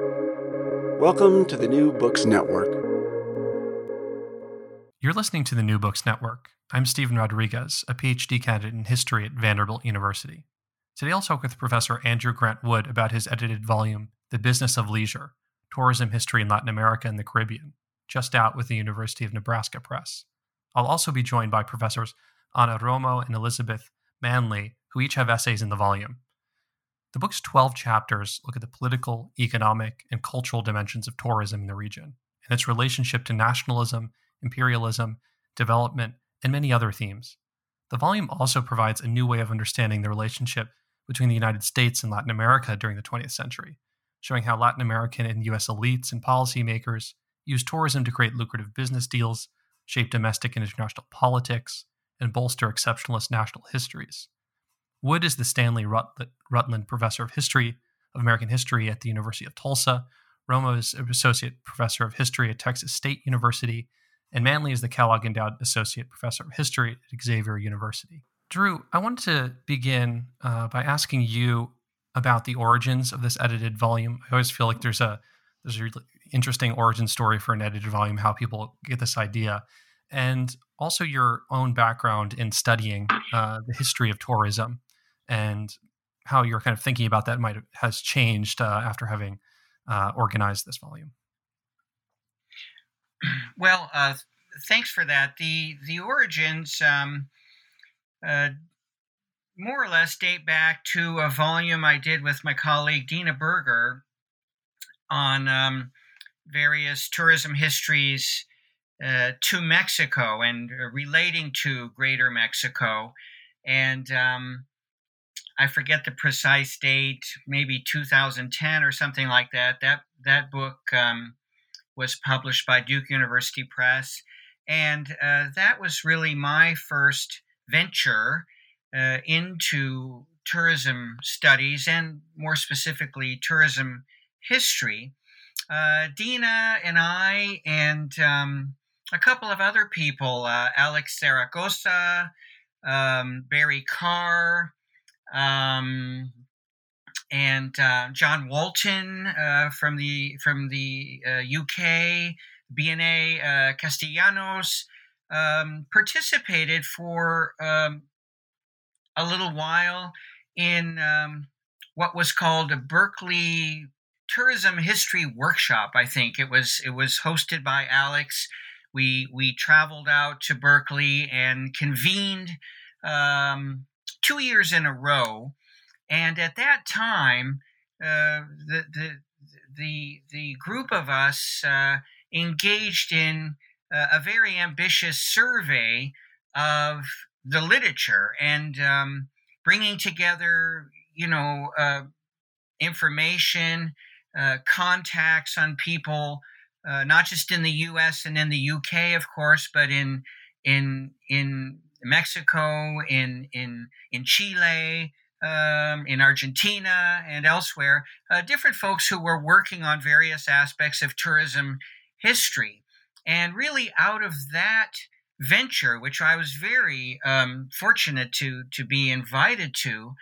Welcome to the New Books Network. You're listening to the New Books Network. I'm Stephen Rodriguez, a PhD candidate in history at Vanderbilt University. Today I'll talk with Professor Andrew Grant Wood about his edited volume, The Business of Leisure Tourism History in Latin America and the Caribbean, just out with the University of Nebraska Press. I'll also be joined by Professors Ana Romo and Elizabeth Manley, who each have essays in the volume. The book's 12 chapters look at the political, economic, and cultural dimensions of tourism in the region and its relationship to nationalism, imperialism, development, and many other themes. The volume also provides a new way of understanding the relationship between the United States and Latin America during the 20th century, showing how Latin American and U.S. elites and policymakers used tourism to create lucrative business deals, shape domestic and international politics, and bolster exceptionalist national histories. Wood is the Stanley Rutland Professor of History of American History at the University of Tulsa. Romo is Associate Professor of History at Texas State University. And Manley is the Kellogg Endowed Associate Professor of History at Xavier University. Drew, I wanted to begin uh, by asking you about the origins of this edited volume. I always feel like there's a there's a really interesting origin story for an edited volume, how people get this idea, and also your own background in studying uh, the history of tourism and how you're kind of thinking about that might has changed uh, after having uh, organized this volume. Well, uh, thanks for that. The the origins um, uh, more or less date back to a volume I did with my colleague Dina Berger on um, various tourism histories uh, to Mexico and uh, relating to Greater Mexico, and um, I forget the precise date, maybe 2010 or something like that. That that book um, was published by Duke University Press, and uh, that was really my first venture uh, into tourism studies and more specifically tourism history. Uh, Dina and I and um, a couple of other people, uh, Alex Saragoza, um, Barry Carr, um, and uh, John Walton uh, from the from the uh, UK, Bianet uh, Castellanos um, participated for um, a little while in um, what was called a Berkeley Tourism History Workshop. I think it was it was hosted by Alex. We we traveled out to Berkeley and convened um, two years in a row. And at that time, uh, the, the, the, the group of us uh, engaged in uh, a very ambitious survey of the literature and um, bringing together, you know, uh, information, uh, contacts on people, not just in the U.S. and in the U.K., of course, but in in in Mexico, in in in Chile, um, in Argentina, and elsewhere. Uh, different folks who were working on various aspects of tourism history, and really out of that venture, which I was very um, fortunate to to be invited to,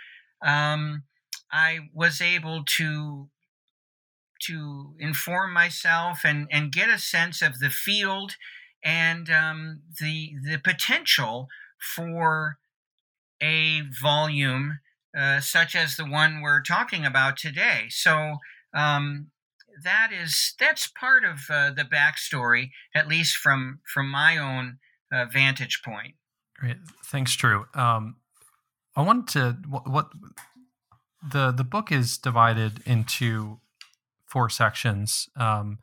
um, I was able to to inform myself and and get a sense of the field and um, the the potential for a volume uh, such as the one we're talking about today. So um, that is that's part of uh, the backstory, at least from from my own uh, vantage point. Great, thanks, Drew. Um, I wanted to what, what the the book is divided into four sections. Um,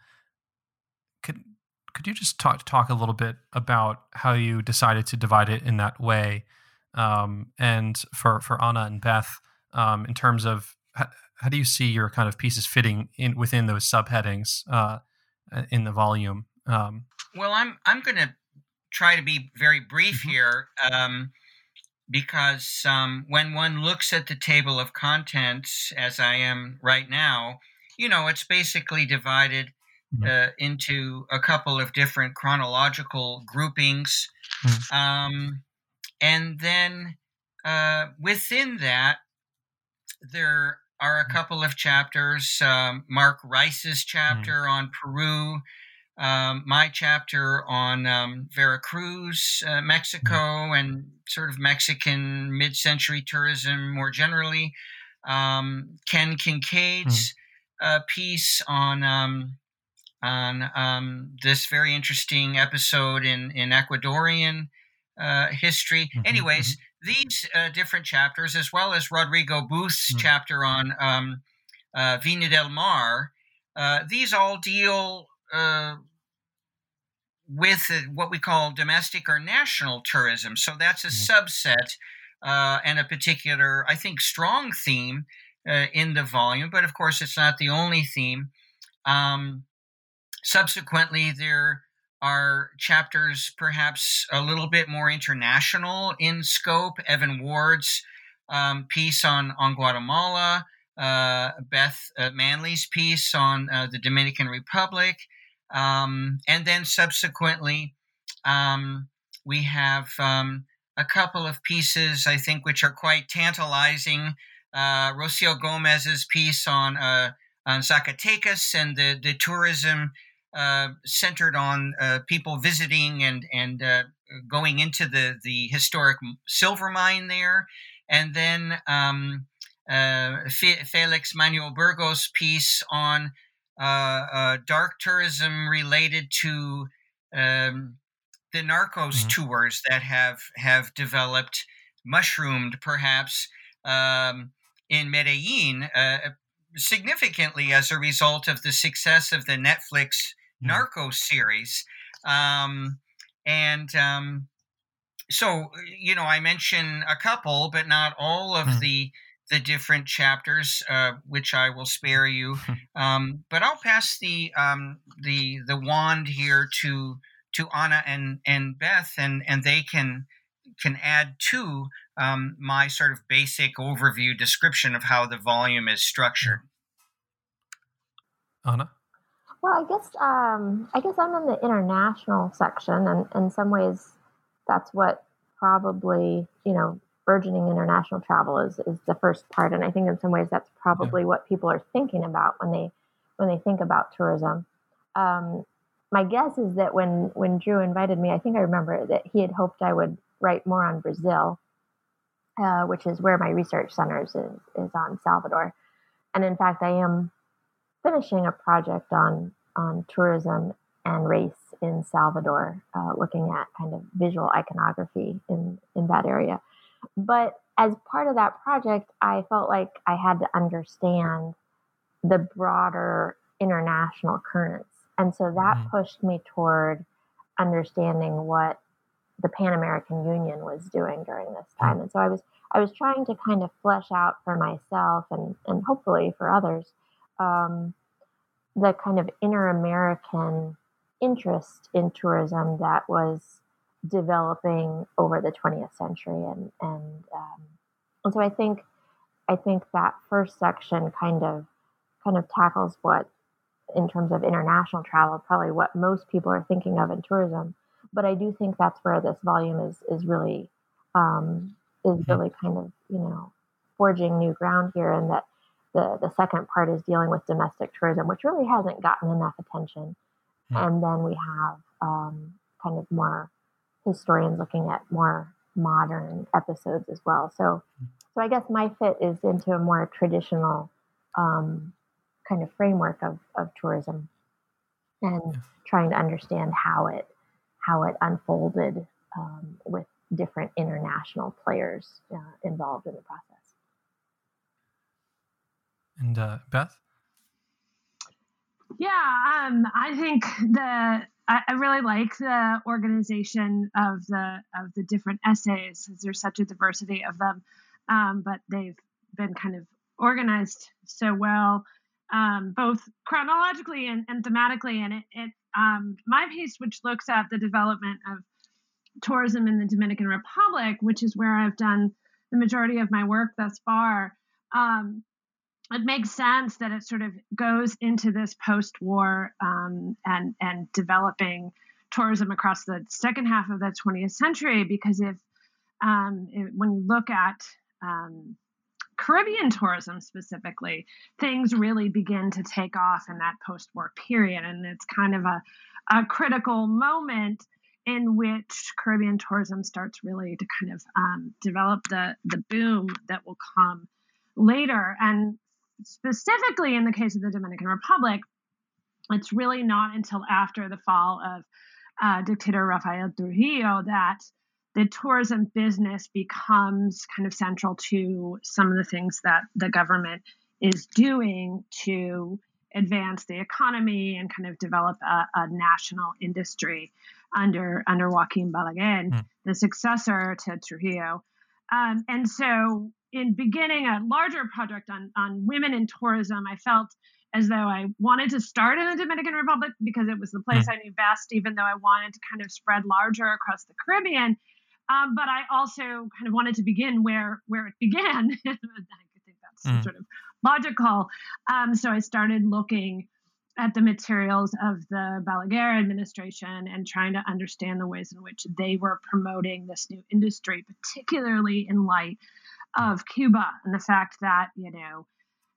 could you just talk talk a little bit about how you decided to divide it in that way, um, and for for Anna and Beth, um, in terms of how, how, do you see your kind of pieces fitting in within those subheadings uh, in the volume? Um, well, I'm I'm going to try to be very brief mm-hmm. here um, because um, when one looks at the table of contents, as I am right now, you know, it's basically divided. Uh, into a couple of different chronological groupings. Mm-hmm. Um, and then uh, within that, there are a couple of chapters. Um, Mark Rice's chapter on Peru, um, my chapter on um, Veracruz, uh, Mexico, and sort of Mexican mid century tourism more generally. Um, Ken Kincaid's uh, piece on um, on um, this very interesting episode in, in Ecuadorian uh, history. Mm-hmm, Anyways, mm-hmm. these uh, different chapters, as well as Rodrigo Booth's mm-hmm. chapter on um, uh, Viña del Mar, uh, these all deal uh, with what we call domestic or national tourism. So that's a mm-hmm. subset uh, and a particular, I think, strong theme in the volume. But of course, it's not the only theme. Um, subsequently, there are chapters perhaps a little bit more international in scope. Evan Ward's um, piece on, on Guatemala, uh, Beth uh, Manley's piece on uh, the Dominican Republic, um, and then subsequently um, we have um, a couple of pieces I think which are quite tantalizing. Uh, Rocio Gomez's piece on uh, on Zacatecas and the the tourism uh, centered on uh, people visiting and and uh, going into the the historic silver mine there, and then um, uh, Felix Manuel Burgos' piece on uh, dark tourism related to um, the narcos mm-hmm. tours that have have developed, mushroomed perhaps um, in Medellin significantly as a result of the success of the Netflix mm. Narcos series. Um, and um, so, you know, I mention a couple, but not all of mm. the the different chapters, uh, which I will spare you. Um, but I'll pass the um, the the wand here to to Anna and and Beth, and and they can can add to um, my sort of basic overview description of how the volume is structured. Anna. Well, I guess um, I guess I'm in the international section, and in some ways, that's what probably you know burgeoning international travel is is the first part, and I think in some ways that's probably yeah. what people are thinking about when they when they think about tourism. Um, my guess is that when when Drew invited me, I think I remember that he had hoped I would write more on Brazil, uh, which is where my research centers is is on Salvador, and in fact, I am finishing a project on on tourism and race in Salvador, uh, looking at kind of visual iconography in in that area. But as part of that project, I felt like I had to understand the broader international currents, and so that mm-hmm. pushed me toward understanding what the Pan American Union was doing during this time. And so I was I was trying to kind of flesh out for myself and and hopefully for others um, the kind of inter American interest in tourism that was developing over the 20th century, and and um, and so I think I think that first section kind of kind of tackles what, in terms of international travel, probably what most people are thinking of in tourism. But I do think that's where this volume is is really um, is mm-hmm. really kind of you know forging new ground here, and that the, the second part is dealing with domestic tourism, which really hasn't gotten enough attention. Mm-hmm. And then we have um, kind of more historians looking at more modern episodes as well. So, hmm. so I guess my fit is into a more traditional um, kind of framework of, of tourism and trying to understand how it how it unfolded um, with different international players uh, involved in the process. And uh, Beth? Yeah, um, I think the I, I, really like the organization of the of the different essays. There's such a diversity of them, um, but they've been kind of organized so well, um, both chronologically and, and, thematically. And it, it um, my piece, which looks at the development of tourism in the Dominican Republic, which is where I've done the majority of my work thus far. Um, it makes sense that it sort of goes into this post-war um, and and developing tourism across the second half of the 20th century because if, um, if when you look at um, Caribbean tourism specifically, things really begin to take off in that post war period. And it's kind of a, a critical moment in which Caribbean tourism starts really to kind of um, develop the, the boom that will come later. And specifically in the case of the Dominican Republic, it's really not until after the fall of uh, dictator Rafael Trujillo that the tourism business becomes kind of central to some of the things that the government is doing to advance the economy and kind of develop a, a national industry under under Joaquin Balaguer, mm. the successor to Trujillo. Um, and so, in beginning a larger project on on women in tourism, I felt as though I wanted to start in the Dominican Republic because it was the place mm. I knew best, even though I wanted to kind of spread larger across the Caribbean. Um, but I also kind of wanted to begin where where it began. I think that's mm. sort of logical. Um, so I started looking at the materials of the Balaguer administration and trying to understand the ways in which they were promoting this new industry, particularly in light of Cuba and the fact that, you know,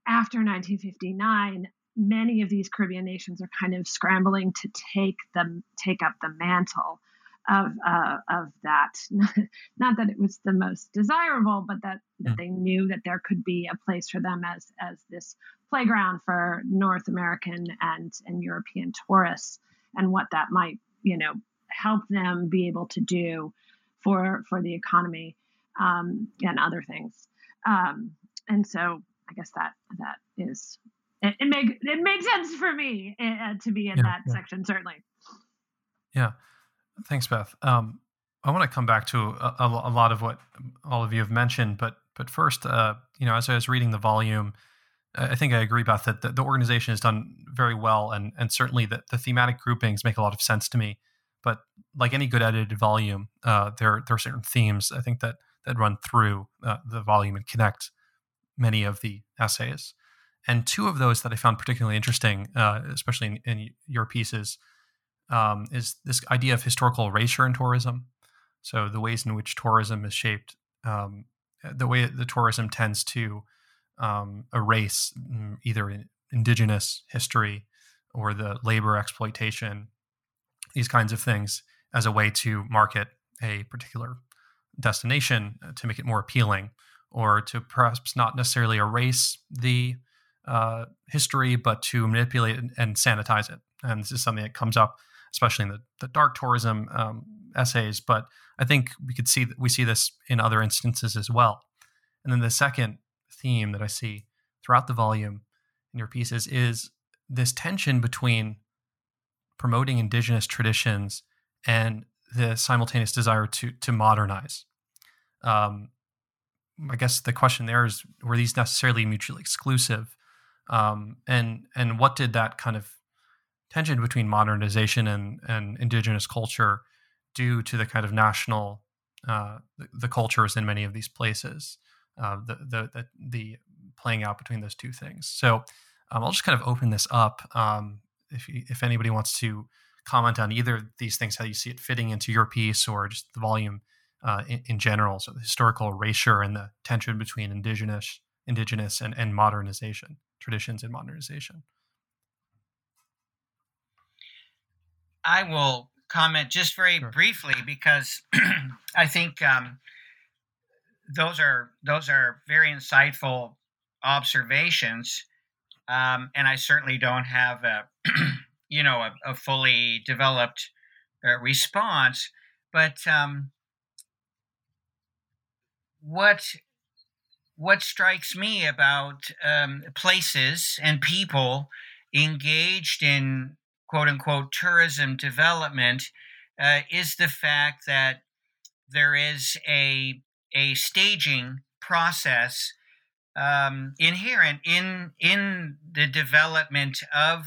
after 1959, many of these Caribbean nations are kind of scrambling to take the take up the mantle of uh, of that. Not that it was the most desirable, but that, that they knew that there could be a place for them as as this playground for North American and and European tourists, and what that might you know help them be able to do for for the economy um, and other things. Um, and so I guess that that is it, it made it made sense for me uh, to be in yeah, that yeah. section certainly. Yeah. Thanks, Beth. Um, I want to come back to a, a, lot of what all of you have mentioned, but but first, uh, you know, as I was reading the volume, I think I agree, Beth, that the, the organization has done very well, and and certainly the, the thematic groupings make a lot of sense to me. But like any good edited volume, uh, there there are certain themes I think that that run through uh, the volume and connect many of the essays. And two of those that I found particularly interesting, uh, especially in, in your pieces, um, is this idea of historical erasure in tourism. So the ways in which tourism is shaped, um, the way the tourism tends to um, erase mm, either indigenous history or the labor exploitation, these kinds of things, as a way to market a particular destination uh, to make it more appealing, or to perhaps not necessarily erase the uh, history, but to manipulate and sanitize it. And this is something that comes up especially in the, the dark tourism um, essays. But I think we could see we see this in other instances as well. And then the second theme that I see throughout the volume in your pieces is this tension between promoting indigenous traditions and the simultaneous desire to to modernize. Um, I guess the question there is: Were these necessarily mutually exclusive? Um, and and what did that kind of tension between modernization and, and indigenous culture do to the kind of national uh, the, the, cultures in many of these places uh, the, the, the the playing out between those two things so um, I'll just kind of open this up um, if if anybody wants to comment on either of these things how you see it fitting into your piece or just the volume uh, in, in, general so the historical erasure and the tension between indigenous indigenous and, and modernization traditions and modernization I will comment just very sure. briefly because I think um, those are those are very insightful observations, um, and I certainly don't have a you know a, a fully developed uh, response. But um, what what strikes me about um, places and people engaged in quote unquote tourism development uh, is the fact that there is a a staging process um, inherent in in the development of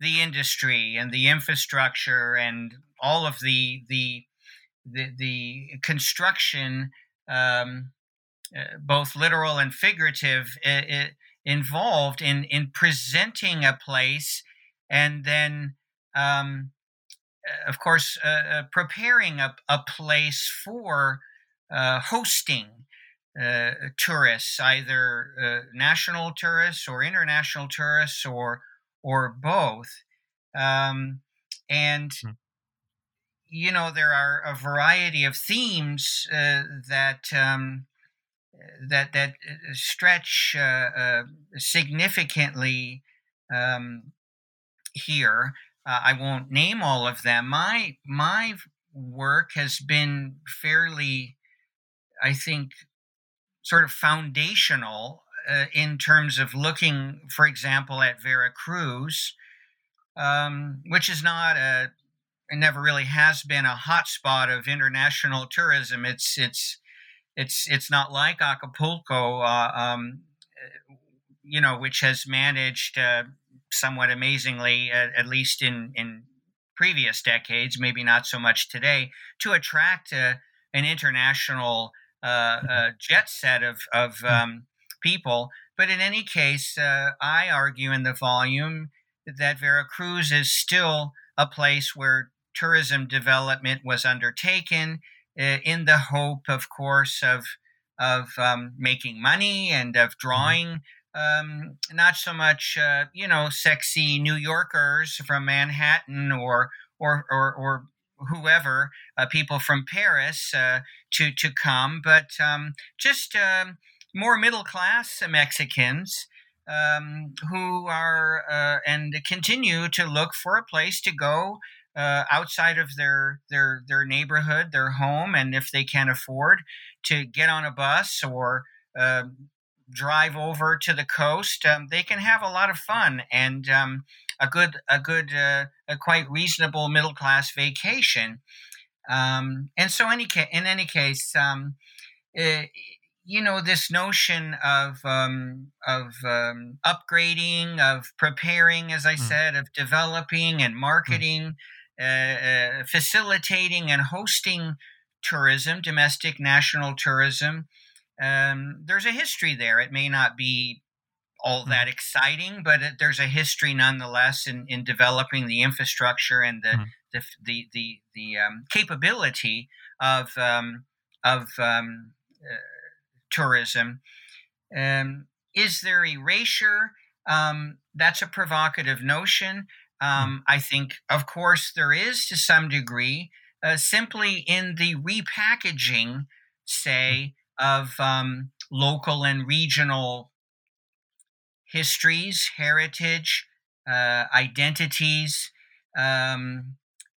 the industry and the infrastructure and all of the the the, the construction, um, uh, both literal and figurative, uh, involved in in presenting a place and then um, of course uh, uh, preparing a, a, place for uh, hosting uh, tourists, either uh, national tourists or international tourists, or or both. Um, and mm. you know there are a variety of themes uh, that um, that that uh, stretch uh, significantly um, here. I won't name all of them. My my work has been fairly, I think, sort of foundational uh, in terms of looking, for example, at Veracruz, um, which is not a, never really has been a hotspot of international tourism. It's it's it's it's not like Acapulco, uh, um, you know, which has managed uh, somewhat amazingly, uh, at least in in previous decades, maybe not so much today, to attract uh, an international uh, uh, jet set of, of um, people. But in any case, uh, I argue in the volume that Veracruz is still a place where tourism development was undertaken in the hope, of course, of of um, making money and of mm-hmm. drawing um, not so much uh, you know sexy New Yorkers from Manhattan or or or, or whoever, uh, people from Paris uh, to to come, but um, just um, more middle class Mexicans um, who are uh, and continue to look for a place to go uh, outside of their their their neighborhood, their home, and if they can afford to get on a bus or um, drive over to the coast, um, they can have a lot of fun and um, a good, a good, uh, a quite reasonable middle class vacation. Um, and so, any ca- in any case, um, uh, you know, this notion of um, of um, upgrading, of preparing, as I mm. said, of developing and hmm. marketing, mm. uh, facilitating and hosting tourism, domestic national tourism. Um, there's a history there. It may not be all mm. that exciting, but it, there's a history nonetheless in, in developing the infrastructure and the mm. the the the, the um, capability of um, of um, uh, tourism. Um, is there erasure? Um, that's a provocative notion. Mm. I think, of course, there is to some degree, uh, simply in the repackaging, say, of um, local and regional histories, heritage, uh, identities, um,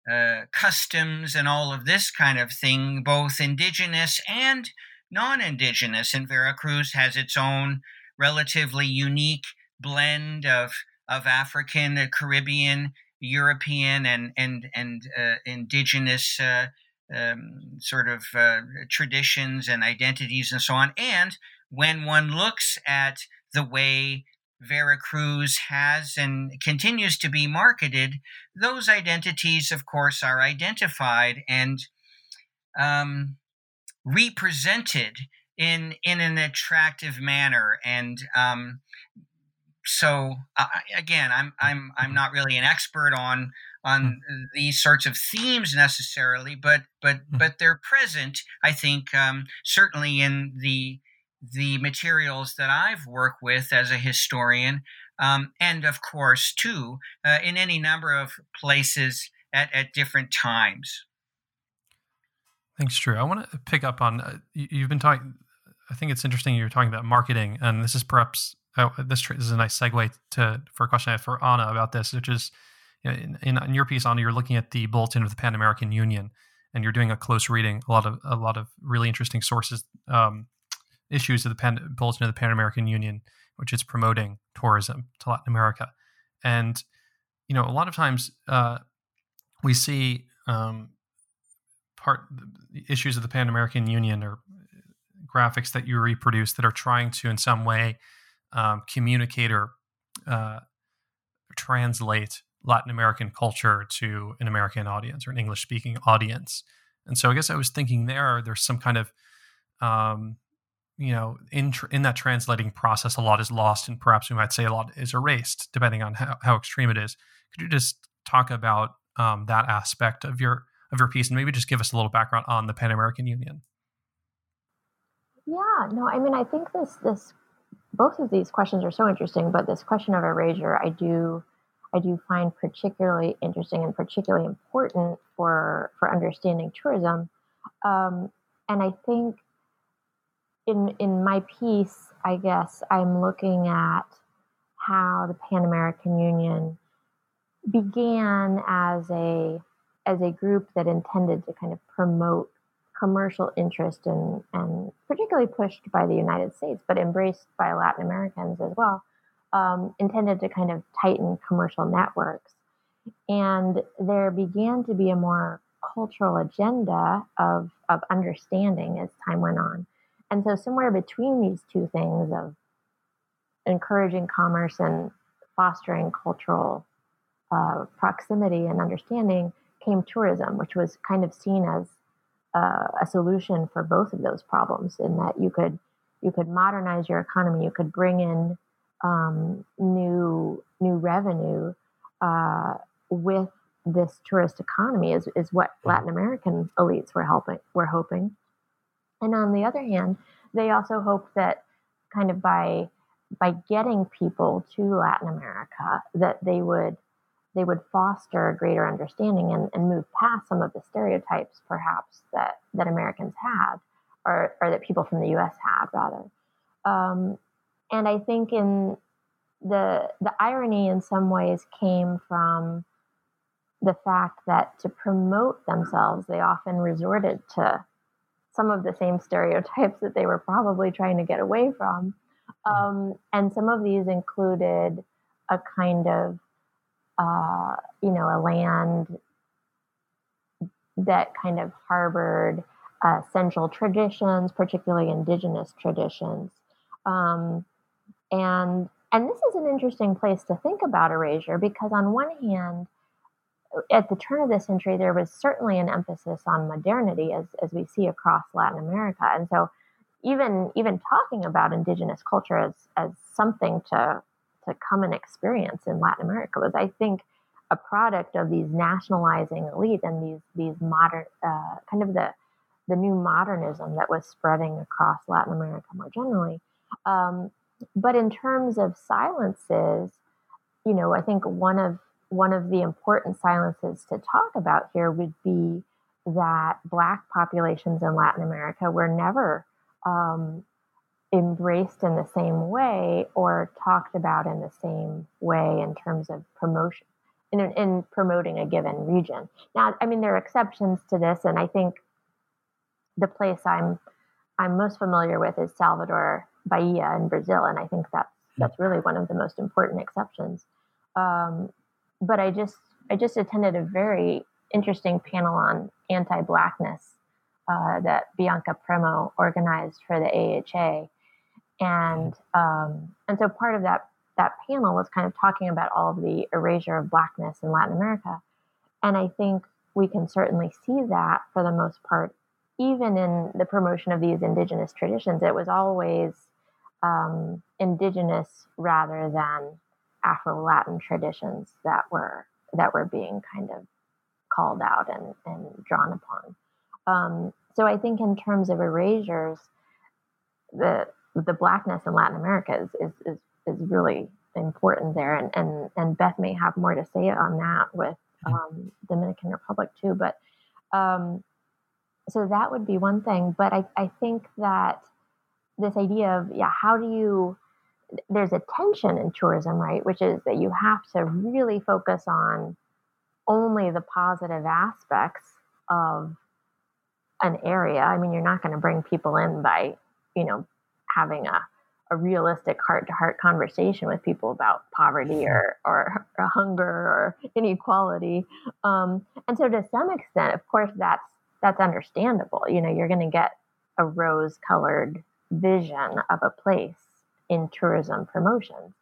uh, customs, and all of this kind of thing, both indigenous and non indigenous. And Veracruz has its own relatively unique blend of, of African, uh, Caribbean, European, and, and, and uh, indigenous. Uh, um, sort of uh, traditions and identities and so on. And when one looks at the way Veracruz has and continues to be marketed, those identities, of course, are identified and um, represented in in an attractive manner. And um, so, uh, again, I'm I'm I'm not really an expert on on mm. these sorts of themes necessarily, but but mm. but they're present. I think um, certainly in the the materials that I've worked with as a historian, um, and of course, too, uh, in any number of places at, at different times. Thanks, Drew. I want to pick up on uh, you've been talking. I think it's interesting you're talking about marketing, and this is perhaps uh, this, this is a nice segue to for a question I have for Anna about this, which is you know, in, in, your piece, Anna, you're looking at the bulletin of the Pan American Union, and you're doing a close reading, a lot of a lot of really interesting sources um, issues of the Pan, Bulletin of the Pan American Union, which is promoting tourism to Latin America. And, you know, a lot of times uh, we see um, part issues of the Pan American Union or graphics that you reproduce that are trying to, in some way, um, communicate or uh, translate Latin American culture to an American audience or an English speaking audience. And so I guess I was thinking there, there's some kind of um, you know, in tr- in that translating process, a lot is lost, and perhaps we might say a lot is erased, depending on how, how extreme it is. Could you just talk about um, that aspect of your of your piece, and maybe just give us a little background on the Pan American Union? Yeah, no, I mean, I think this this both of these questions are so interesting, but this question of erasure, I do I do find particularly interesting and particularly important for for understanding tourism. Um, and I think in in my piece, I guess I'm looking at how the Pan American Union began as a as a group that intended to kind of promote commercial interest and and particularly pushed by the United States, but embraced by Latin Americans as well, um, intended to kind of tighten commercial networks. And there began to be a more cultural agenda of, of understanding as time went on. And so, somewhere between these two things of encouraging commerce and fostering cultural uh, proximity and understanding came tourism, which was kind of seen as uh, a solution for both of those problems. In that you could you could modernize your economy, you could bring in um, new new revenue uh, with this tourist economy is, is what Latin American elites were helping were hoping. And on the other hand, they also hoped that kind of by by getting people to Latin America that they would they would foster a greater understanding and, and move past some of the stereotypes perhaps that that Americans had or, or that people from the US had rather. Um, and I think in the the irony in some ways came from the fact that to promote themselves, they often resorted to some of the same stereotypes that they were probably trying to get away from. Um, and some of these included a kind of, uh, you know, a land that kind of harbored uh, central traditions, particularly indigenous traditions. Um, and and this is an interesting place to think about erasure because on one hand, at the turn of the century, there was certainly an emphasis on modernity, as, as we see across Latin America. And so, even even talking about indigenous culture as as something to to come and experience in Latin America was, I think, a product of these nationalizing elite and these these modern uh, kind of the the new modernism that was spreading across Latin America more generally. Um, but in terms of silences, you know, I think one of one of the important silences to talk about here would be that Black populations in Latin America were never um, embraced in the same way or talked about in the same way in terms of promotion in, in promoting a given region. Now, I mean, there are exceptions to this, and I think the place I'm I'm most familiar with is Salvador Bahia in Brazil, and I think that's that's really one of the most important exceptions. Um, but I just I just attended a very interesting panel on anti-blackness uh, that Bianca Premo organized for the AHA, and um, and so part of that that panel was kind of talking about all of the erasure of blackness in Latin America, and I think we can certainly see that for the most part, even in the promotion of these indigenous traditions. It was always um, indigenous rather than Afro Latin traditions that were that were being kind of called out and, and drawn upon. Um, so I think in terms of erasures, the the blackness in Latin America is is, is, is really important there, and, and and Beth may have more to say on that with mm-hmm. um, Dominican Republic too. But um, so that would be one thing. But I, I think that this idea of yeah, how do you there's a tension in tourism, right? Which is that you have to really focus on only the positive aspects of an area. I mean, you're not going to bring people in by, you know, having a, a realistic heart to heart conversation with people about poverty or, or, or hunger or inequality. Um, and so to some extent, of course, that's, that's understandable. You know, you're going to get a rose colored vision of a place in tourism promotions.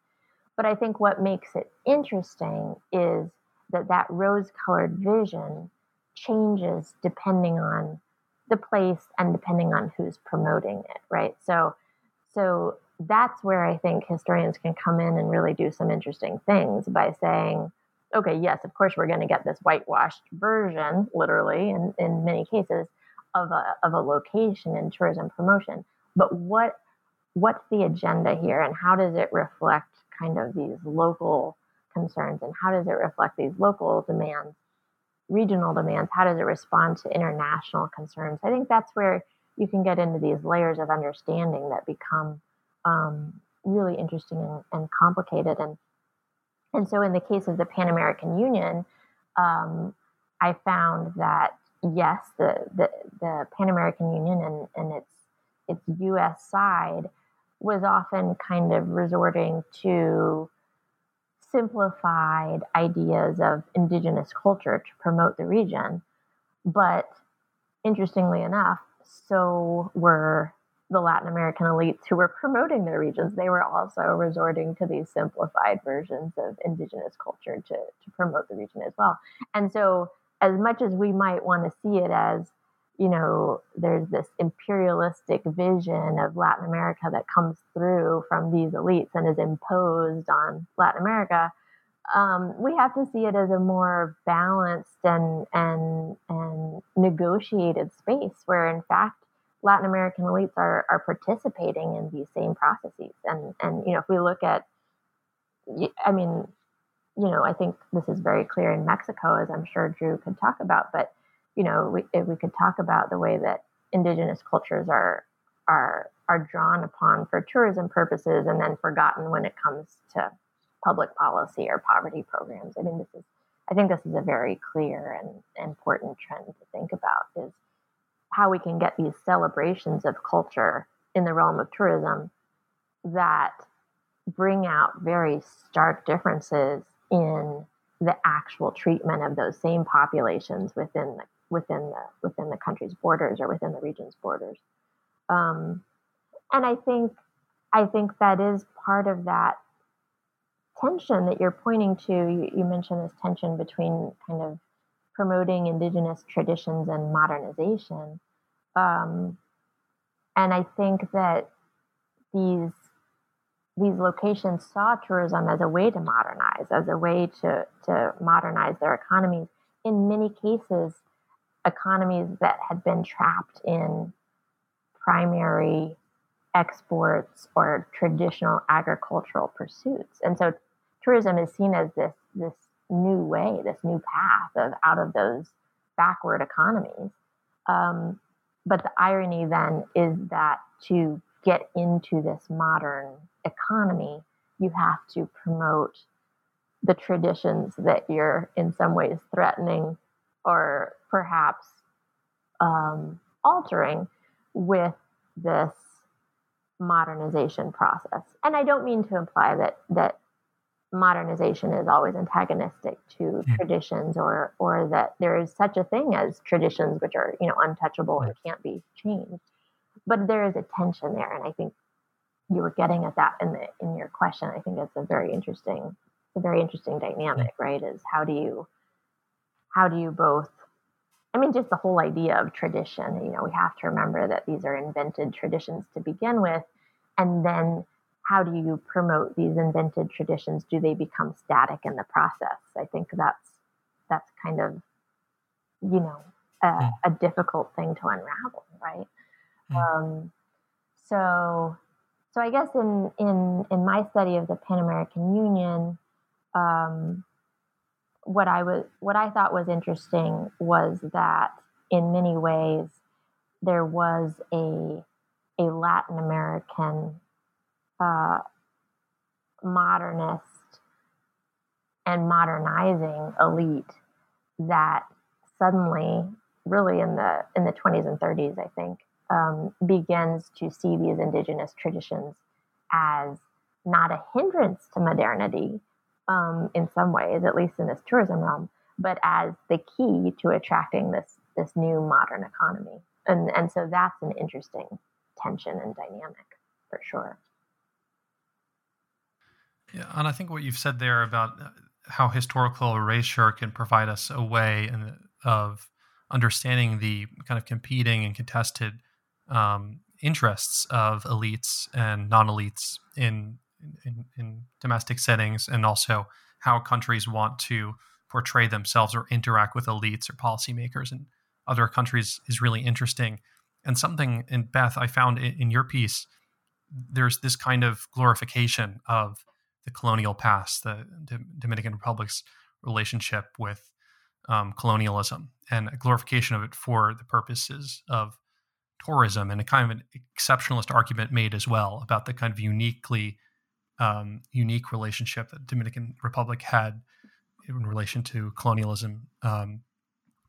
But I think what makes it interesting is that that rose colored vision changes depending on the place and depending on who's promoting it, right? So, so that's where I think historians can come in and really do some interesting things by saying, okay, yes, of course, we're going to get this whitewashed version, literally, in, in many cases, of a, of a location in tourism promotion. but what what's the agenda here and how does it reflect kind of these local concerns and how does it reflect these local demands regional demands how does it respond to international concerns i think that's where you can get into these layers of understanding that become um, really interesting and, and, complicated and and so in the case of the pan american union um, i found that yes the the, the pan american union and, and its its us side was often kind of resorting to simplified ideas of indigenous culture to promote the region. But interestingly enough, so were the Latin American elites who were promoting their regions. They were also resorting to these simplified versions of indigenous culture to, to promote the region as well. And so, as much as we might want to see it as you know, there's this imperialistic vision of Latin America that comes through from these elites and is imposed on Latin America. Um, we have to see it as a more balanced and and and negotiated space where, in fact, Latin American elites are are participating in these same processes. And and you know, if we look at, I mean, you know, I think this is very clear in Mexico, as I'm sure Drew could talk about, but you know, we, if we could talk about the way that indigenous cultures are are are drawn upon for tourism purposes and then forgotten when it comes to public policy or poverty programs. I mean, this is I think this is a very clear and important trend to think about is how we can get these celebrations of culture in the realm of tourism that bring out very stark differences in the actual treatment of those same populations within the within the within the country's borders or within the region's borders. Um, and I think I think that is part of that tension that you're pointing to. You, you mentioned this tension between kind of promoting indigenous traditions and modernization. Um, and I think that these these locations saw tourism as a way to modernize, as a way to, to modernize their economies. In many cases, economies that had been trapped in primary exports or traditional agricultural pursuits. And so tourism is seen as this this new way, this new path of out of those backward economies. Um, but the irony then is that to get into this modern economy, you have to promote the traditions that you're in some ways threatening or perhaps um, altering with this modernization process. And I don't mean to imply that that modernization is always antagonistic to yeah. traditions or or that there is such a thing as traditions which are you know untouchable and can't be changed but there is a tension there and i think you were getting at that in the in your question i think it's a very interesting a very interesting dynamic yeah. right is how do you how do you both I mean, just the whole idea of tradition. You know, we have to remember that these are invented traditions to begin with. And then how do you promote these invented traditions? Do they become static in the process? I think that's that's kind of, you know, a, mm. a difficult thing to unravel, right? Mm. Um, so, so I guess in in in my study of the Pan American Union, um, what I was what I thought was interesting was that in many ways there was a a Latin American uh, modernist and modernizing elite that suddenly, really in the in the 20s and 30s, I think, um, begins to see these indigenous traditions as not a hindrance to modernity, um, in some ways, at least in this tourism realm, but as the key to attracting this this new modern economy. And and so that's an interesting tension and dynamic for sure. Yeah, and I think what you've said there about uh, how historical erasure can provide us a way in, of understanding the kind of competing and contested um, interests of elites and non-elites in in, in domestic settings and also how countries want to portray themselves or interact with elites or policymakers in other countries is really interesting. and something in Beth I found in, in your piece, there's this kind of glorification of the colonial past, the, the Dominican Republic's relationship with um, colonialism, and a glorification of it for the purposes of tourism, and a kind of an exceptionalist argument made as well about the kind of uniquely um, unique relationship that Dominican Republic had in relation to colonialism. Um,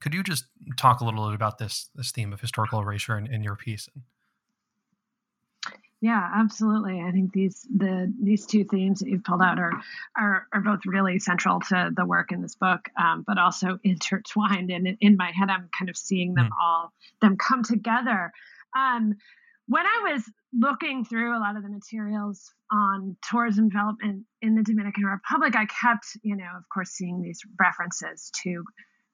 could you just talk a little bit about this this theme of historical erasure in, in your piece? Yeah, absolutely. I think these the these two themes that you've pulled out are are, are both really central to the work in this book, um, but also intertwined. And in my head, I'm kind of seeing them mm. all them come together. Um, when I was looking through a lot of the materials on tourism development in the Dominican Republic, I kept, you know, of course, seeing these references to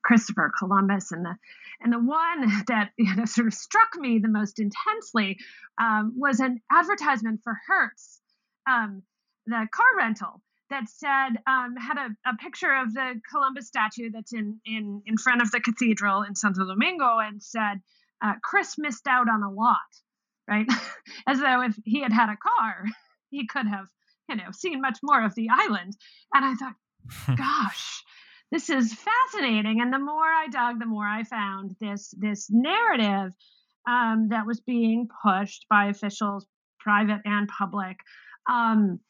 Christopher Columbus, and the and the one that you know sort of struck me the most intensely um, was an advertisement for Hertz, um, the car rental that said um, had a, a, picture of the Columbus statue that's in in in front of the cathedral in Santo Domingo, and said uh, Chris missed out on a lot, right? As though if he had had a car, he could have you know seen much more of the island. And I thought, gosh this is fascinating. And the more I dug, the more I found this this narrative um, that was being pushed by officials, private and public, um,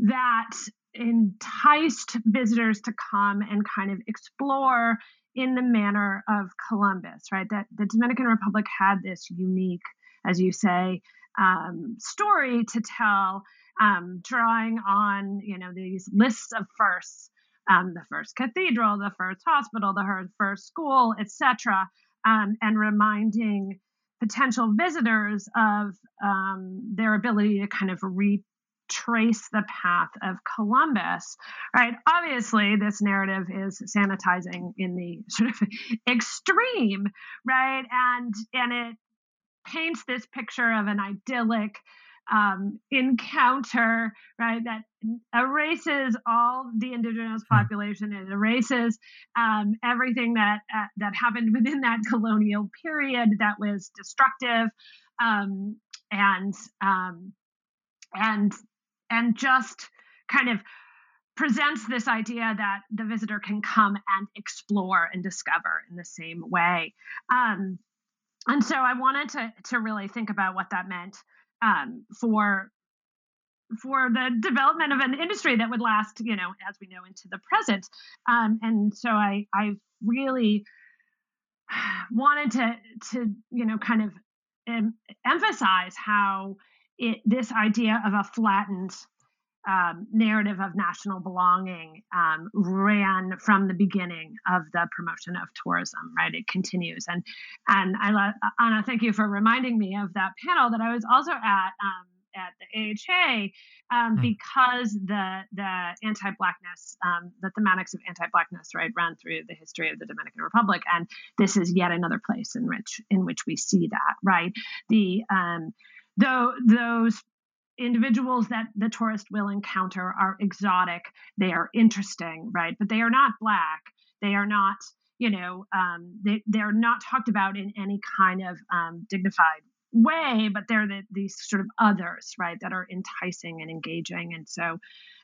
that enticed visitors to come and kind of explore in the manner of Columbus, right? That the Dominican Republic had this unique, as you say, um, story to tell, um, drawing on you know these lists of firsts um, the first cathedral, the first hospital, the first school, etc., um, and reminding potential visitors of um, their ability to kind of retrace the path of Columbus, right? Obviously, this narrative is sanitizing in the sort of extreme, right? And and it paints this picture of an idyllic um, encounter, right, that erases all the indigenous hmm. population. It erases um, everything that uh, that happened within that colonial period that was destructive, um, and um, and and just kind of presents this idea that the visitor can come and explore and discover in the same way. Um, and so I wanted to to really think about what that meant um, for for the development of an industry that would last, you know, as we know, into the present. Um, and so I I really wanted to to you know kind of em- emphasize how it this idea of a flattened um, narrative of national belonging um, ran from the beginning of the promotion of tourism. Right, it continues, and and I love Anna. Thank you for reminding me of that panel that I was also at. Um, at the AHA, um, mm. because the the anti-blackness, um, the thematics of anti-blackness, right, run through the history of the Dominican Republic, and this is yet another place in which in which we see that, right? The um, though those individuals that the tourist will encounter are exotic they are interesting right? But they are not black they are not you know um, they, they're not talked about in any kind of um, dignified way but they're the, these sort of others right that are enticing and engaging. And so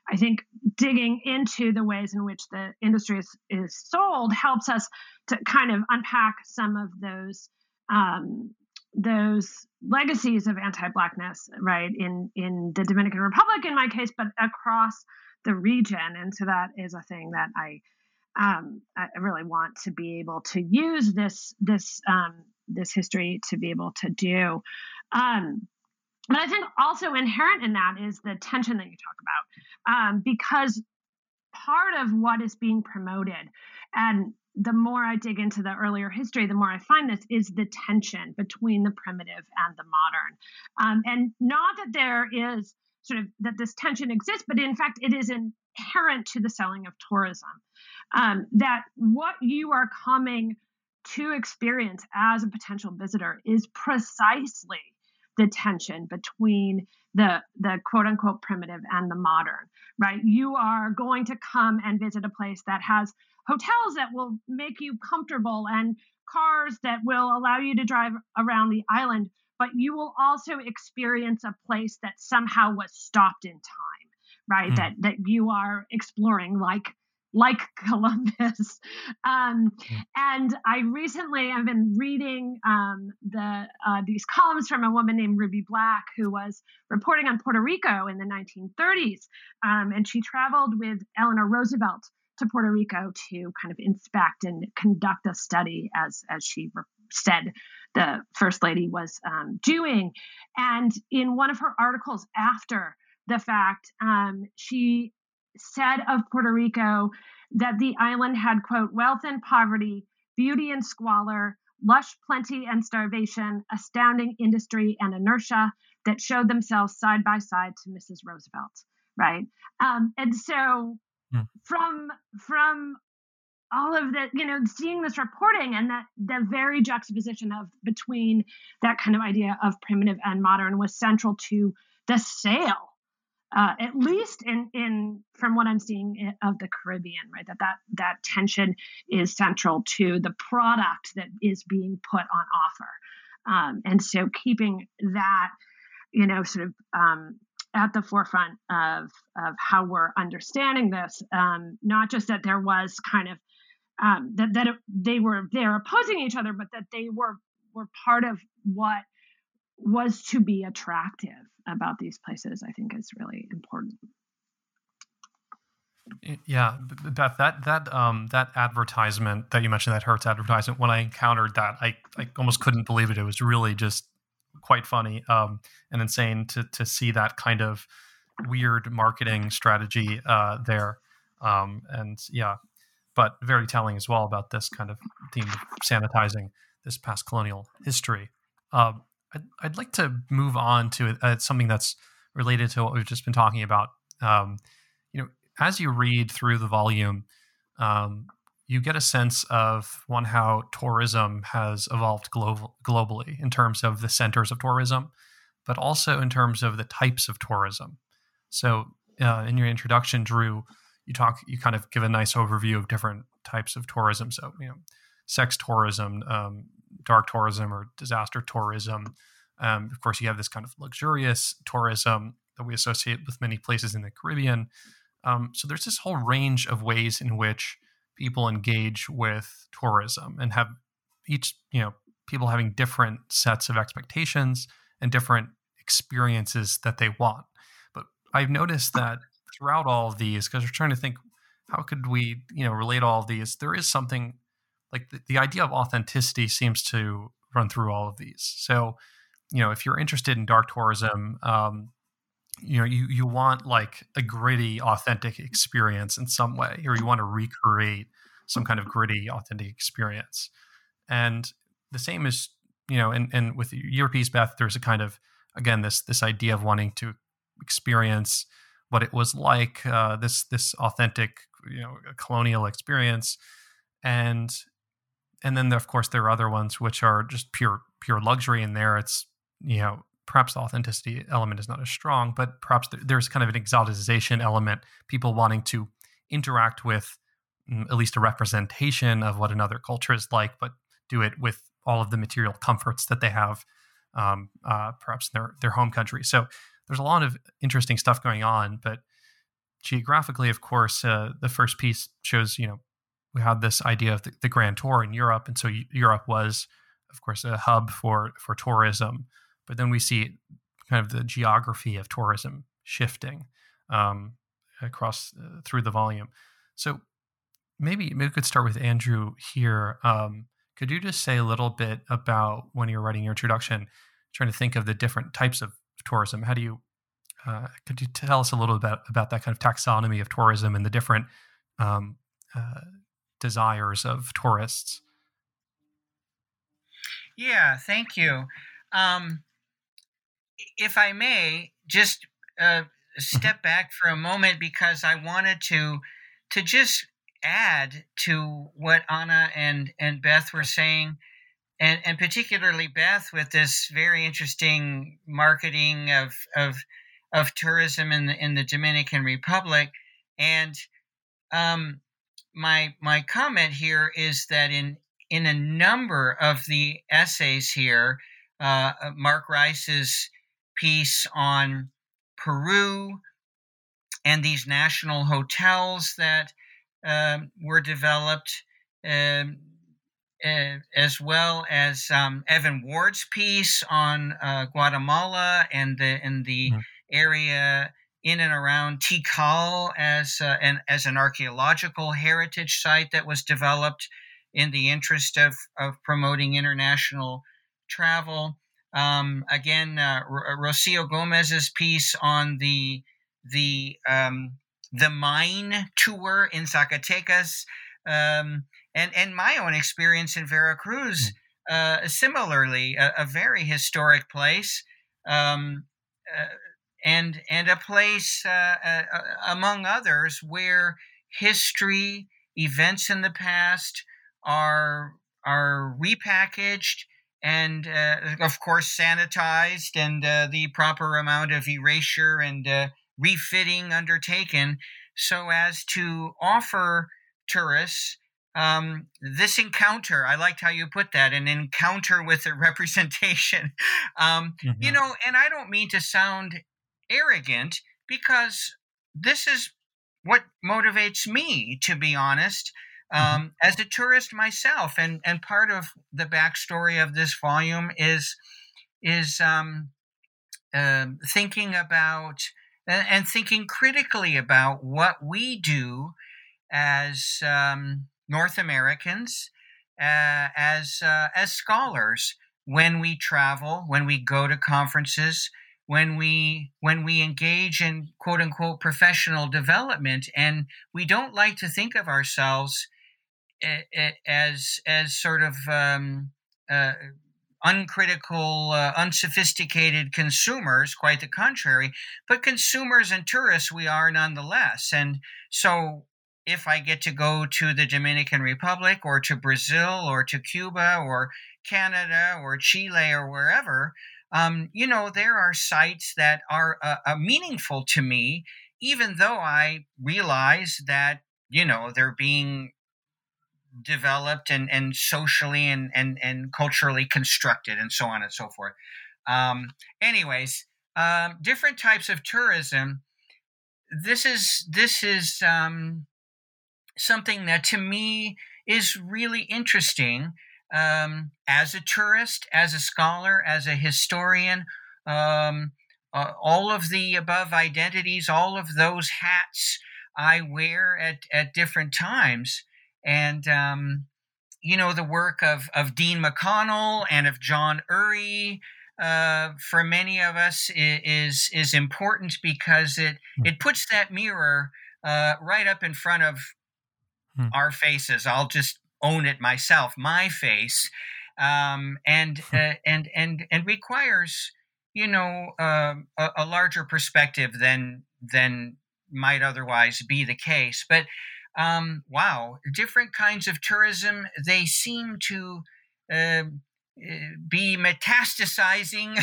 i think digging into the ways in which the industry is, is sold helps us to kind of unpack some of those um, those legacies of anti-blackness, right, in in the Dominican Republic, in my case, but across the region, and so that is a thing that I um, I really want to be able to use this this um, this history to be able to do. Um, but I think also inherent in that is the tension that you talk about, um, because part of what is being promoted, and the more I dig into the earlier history, the more I find this is the tension between the primitive and the modern. Um, and not that there is sort of that this tension exists, but in fact, it is inherent to the selling of tourism. Um, that what you are coming to experience as a potential visitor is precisely the tension between the the quote unquote primitive and the modern right you are going to come and visit a place that has hotels that will make you comfortable and cars that will allow you to drive around the island but you will also experience a place that somehow was stopped in time right mm. that that you are exploring like like Columbus. Um, hmm. and I recently I've been reading um, the uh, these columns from a woman named Ruby Black, who was reporting on Puerto Rico in the 1930s, um, and she traveled with Eleanor Roosevelt to Puerto Rico to kind of inspect and conduct a study, as as she re- said the first lady was um, doing. And in one of her articles after the fact, um, she said of Puerto Rico that the island had, quote, wealth and poverty, beauty and squalor, lush plenty and starvation, astounding industry and inertia that showed themselves side by side to Mrs. Roosevelt, right? Um, and so hmm. from from all of the you know seeing this reporting and that the very juxtaposition of between that kind of idea of primitive and modern was central to the sale uh, at least in in from what I'm seeing of the Caribbean, right? That that that tension is central to the product that is being put on offer, um, and so keeping that, you know, sort of um, at the forefront of of how we're understanding this, um, not just that there was kind of um, that that it, they were they're opposing each other, but that they were were part of what was to be attractive about these places, I think is really important. Yeah, Beth, that that um that advertisement that you mentioned, that Hertz advertisement, when I encountered that, I, I almost couldn't believe it. It was really just quite funny um, and insane to to see that kind of weird marketing strategy uh, there. Um, and yeah, but very telling as well about this kind of theme of sanitizing this past colonial history. Uh, I'd, I'd like to move on to uh, something that's related to what we've just been talking about. Um, you know, as you read through the volume, um, you get a sense of one how tourism has evolved global, globally in terms of the centers of tourism, but also in terms of the types of tourism. So, uh, in your introduction, Drew, you talk, you kind of give a nice overview of different types of tourism. So, you know, sex tourism, um, dark tourism or disaster tourism. Um, of course, you have this kind of luxurious tourism that we associate with many places in the Caribbean. Um, so there's this whole range of ways in which people engage with tourism and have each, you know, people having different sets of expectations and different experiences that they want. But I've noticed that throughout all of these, because we're trying to think, how could we, you know, relate all of these? There is something like the, the idea of authenticity seems to run through all of these. So, you know, if you're interested in dark tourism, um, you know, you you want like a gritty, authentic experience in some way, or you want to recreate some kind of gritty, authentic experience. And the same is, you know, and and with piece, Beth, there's a kind of again this this idea of wanting to experience what it was like, uh, this this authentic, you know, colonial experience, and and then of course there are other ones which are just pure pure luxury in there. It's you know perhaps the authenticity element is not as strong but perhaps there's kind of an exoticization element people wanting to interact with mm, at least a representation of what another culture is like but do it with all of the material comforts that they have um, uh, perhaps in their, their home country. So there's a lot of interesting stuff going on but geographically of course uh, the first piece shows you know we had this idea of the, the Grand Tour in Europe, and so Europe was, of course, a hub for for tourism. But then we see kind of the geography of tourism shifting um, across uh, through the volume. So maybe maybe we could start with Andrew here. Um, could you just say a little bit about when you're writing your introduction, trying to think of the different types of tourism? How do you uh, could you tell us a little bit about, about that kind of taxonomy of tourism and the different um, uh, desires of tourists. Yeah, thank you. Um, if I may, just uh, mm-hmm. step back for a moment because I wanted to to just add to what Anna and and Beth were saying and and particularly Beth with this very interesting marketing of of of tourism in the in the Dominican Republic, and um, my my comment here is that in in a number of the essays here, uh, uh Mark Rice's piece on Peru and these national hotels that um, were developed. Um, uh, as well as um, Evan Ward's piece on uh, Guatemala and the and the mm-hmm. area in and around Tikal as uh, an as an archaeological heritage site that was developed in the interest of of promoting international travel. Um, again, uh, R- Rocio Gomez's piece on the the um, the mine tour in Zacatecas, um, and and my own experience in Veracruz. Hmm. Uh, similarly, a, a, very historic place, um, uh, and and a place uh, uh, among others where history, events in the past are are repackaged and uh, of course sanitized and uh, the proper amount of erasure and uh, refitting undertaken so as to offer tourists um, this encounter i liked how you put that an encounter with a representation um, mm-hmm. you know and i don't mean to sound arrogant because this is what motivates me to be honest mm-hmm. um, as a tourist myself and and part of the backstory of this volume is is um, uh, thinking about and thinking critically about what we do as um, North Americans, uh, as uh, as scholars, when we travel, when we go to conferences, when we when we engage in quote unquote professional development, and we don't like to think of ourselves eh, eh, as as sort of um, uh, uncritical, uh, unsophisticated consumers, quite the contrary, but consumers and tourists we are nonetheless. And so if I get to go to the Dominican Republic or to Brazil or to Cuba or Canada or Chile or wherever, um, you know, there are sites that are uh, uh, meaningful to me, even though I realize that, you know, they're being developed and, and socially and, and, and culturally constructed and so on and so forth. Um, anyways, um, different types of tourism. This is this is um, something that to me is really interesting um, as a tourist, as a scholar, as a historian. Um, uh, all of the above identities, all of those hats I wear at, at different times and um, you know the work of of Dean MacCannell and of John Urry. Uh, for many of us is is important because it hmm. it puts that mirror uh, right up in front of hmm. our faces. I'll just own it myself, my face, um, and uh, and and and requires you know uh, a, a, larger perspective than than might otherwise be the case. But um, wow, different kinds of tourism, they seem to uh, be metastasizing,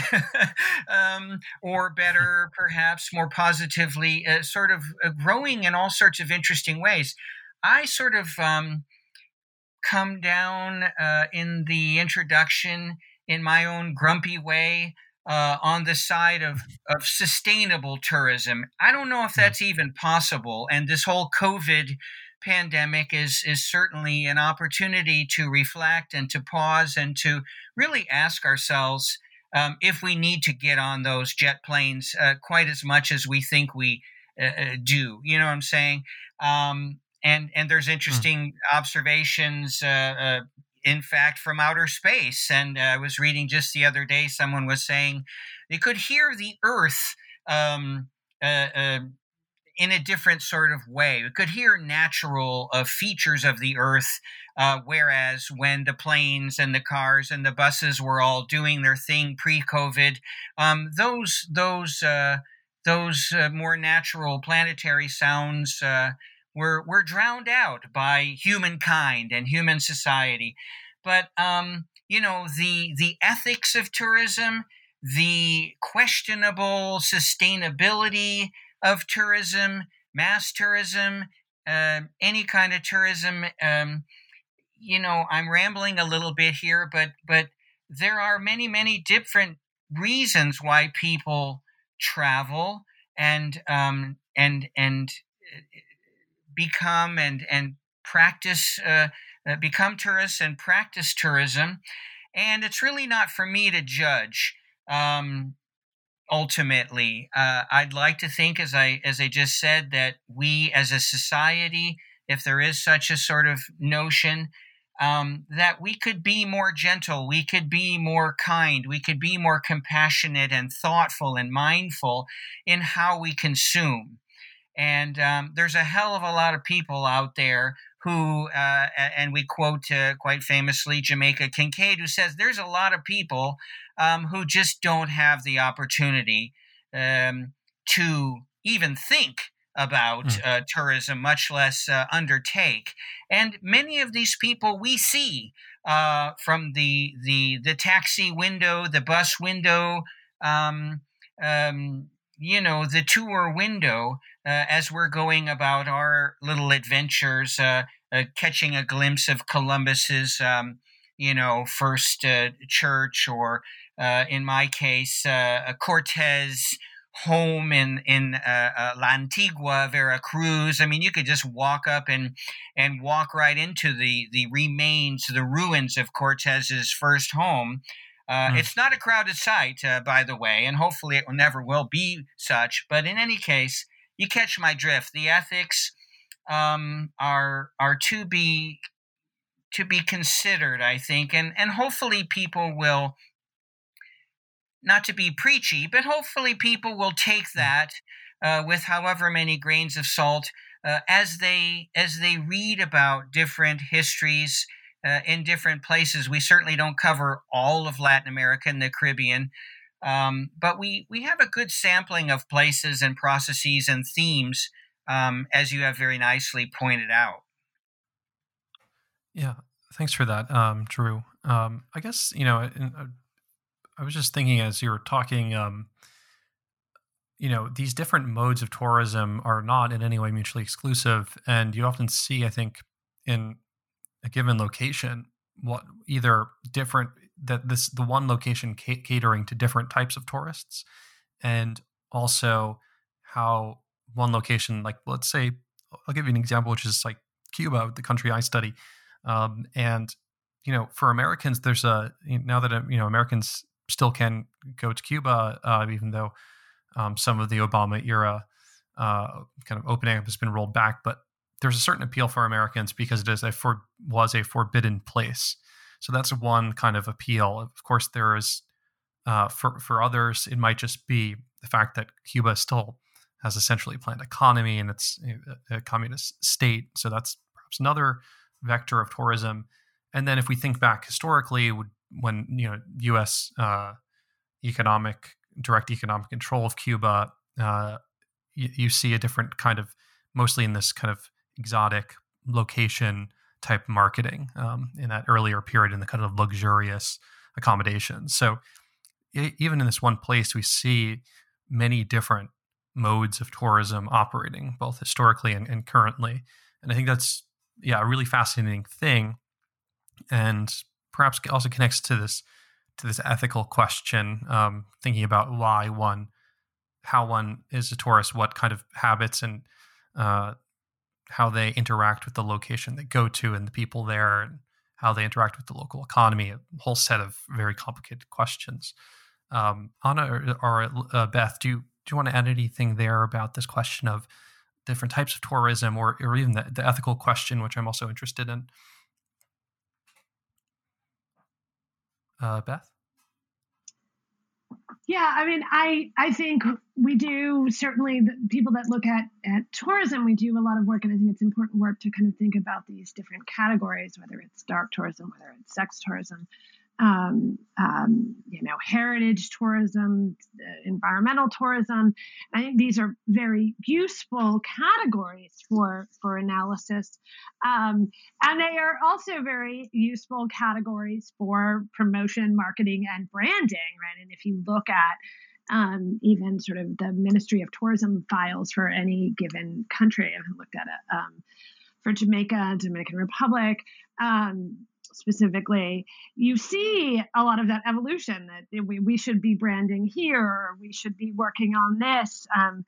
um, or better, perhaps more positively, uh, sort of uh, growing in all sorts of interesting ways. I sort of um, come down uh, in the introduction in my own grumpy way uh, on the side of, of sustainable tourism. I don't know if hmm. that's even possible. And this whole COVID pandemic is is certainly an opportunity to reflect and to pause and to really ask ourselves um, if we need to get on those jet planes uh, quite as much as we think we uh, uh do. You know what I'm saying? Um, and and there's hmm. interesting observations uh, uh, in fact, from outer space. And uh, I was reading just the other day, someone was saying they could hear the Earth um, uh, uh, in a different sort of way. We could hear natural uh, features of the Earth, uh, whereas when the planes and the cars and the buses were all doing their thing pre-COVID, um, those those uh, those more natural planetary sounds were were drowned out by humankind and human society. But um, you know the the ethics of tourism, the questionable sustainability of tourism, mass tourism, uh, any kind of tourism. Um, you know, I'm rambling a little bit here, but but there are many many different reasons why people travel and um, and and become and and practice uh, uh, become tourists and practice tourism and it's really not for me to judge um, ultimately uh, i'd like to think as i as i just said that we as a society if there is such a sort of notion um, that we could be more gentle, we could be more kind, we could be more compassionate and thoughtful and mindful in how we consume. And um, there's a hell of a lot of people out there who, uh, and we quote uh, quite famously Jamaica Kincaid, who says there's a lot of people um, who just don't have the opportunity um, to even think about mm. uh, tourism, much less uh, undertake. And many of these people we see uh, from the the the taxi window, the bus window, um, um, you know, the tour window, uh, as we're going about our little adventures, uh, uh, catching a glimpse of Columbus's. Um, you know, first church, or in my case, a Cortez home in in uh, uh, La Antigua, Veracruz. I mean, you could just walk up and and walk right into the the remains, the ruins of Cortez's first home. Uh, mm. It's not a crowded sight, uh, by the way, and hopefully it will never will be such. But in any case, you catch my drift. The ethics um, are are to be to be considered, I think, and and hopefully people will not to be preachy, but hopefully people will take mm. that uh, with however many grains of salt uh, as they as they read about different histories uh, in different places. We certainly don't cover all of Latin America and the Caribbean, um, but we we have a good sampling of places and processes and themes, um, as you have very nicely pointed out. Yeah, thanks for that, um, Drew. Um, I guess you know. In, uh, I was just thinking as you were talking, um, you know, these different modes of tourism are not in any way mutually exclusive, and you often see, I think, in a given location, what either different that this the one location ca- catering to different types of tourists, and also how one location, like let's say, I'll give you an example, which is like Cuba, the country I study, um, and you know, for Americans, there's a now that you know Americans still can go to Cuba, uh, even though um, some of the Obama era uh, kind of opening up has been rolled back. But there's a certain appeal for Americans because it is a for, was a forbidden place. So that's one kind of appeal. Of course, there is uh, for for others, it might just be the fact that Cuba still has a centrally planned economy and it's a, communist state. So that's perhaps another vector of tourism. And then if we think back historically, when you know U.S. Uh, economic direct economic control of Cuba, uh, you, you, see a different kind of mostly in this kind of exotic location type marketing um, in that earlier period in the kind of luxurious accommodations. So even in this one place, we see many different modes of tourism operating, both historically and, and currently. And I think that's yeah a really fascinating thing. And perhaps also connects to this to this ethical question, um, thinking about why one, how one is a tourist, what kind of habits and uh, how they interact with the location they go to and the people there, and how they interact with the local economy. A whole set of very complicated questions. Um, Anna or, or uh, Beth, do you do you want to add anything there about this question of different types of tourism, or or even the, the ethical question, which I'm also interested in? uh, Beth? Yeah, I mean, I I think we do certainly people that look at at tourism, we do a lot of work, and I think it's important work to kind of think about these different categories, whether it's dark tourism, whether it's sex tourism, um, um, you know, heritage tourism, environmental tourism. I think these are very useful categories for for analysis, um, and they are also very useful categories for promotion, marketing, and branding. Right, and if you look at um, even sort of the Ministry of Tourism files for any given country. I've looked at it um, for Jamaica, Dominican Republic. Um, specifically, you see a lot of that evolution that we, we should be branding here, we should be working on this. Um,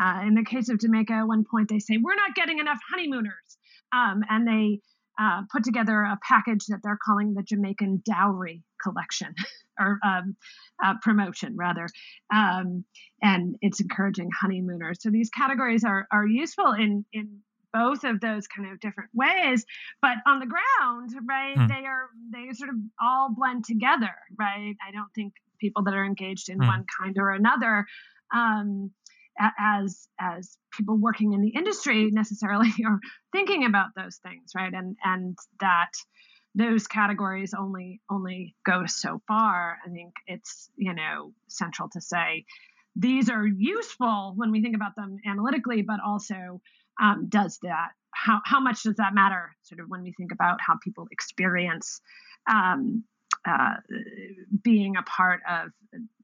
uh, in the case of Jamaica, at one point they say, We're not getting enough honeymooners. Um, and they uh, put together a package that they're calling the Jamaican Dowry Collection. or um, uh, promotion rather, um, and it's encouraging honeymooners. So these categories are are useful in in both of those kind of different ways but on the ground right hmm. they are they sort of all blend together right i don't think people that are engaged in hmm. one kind or another um, as as people working in the industry necessarily are thinking about those things right and and that those categories only only go so far i think it's you know central to say these are useful when we think about them analytically but also um, does that? How, how much does that matter sort of when we think about how people experience um, uh, being a part of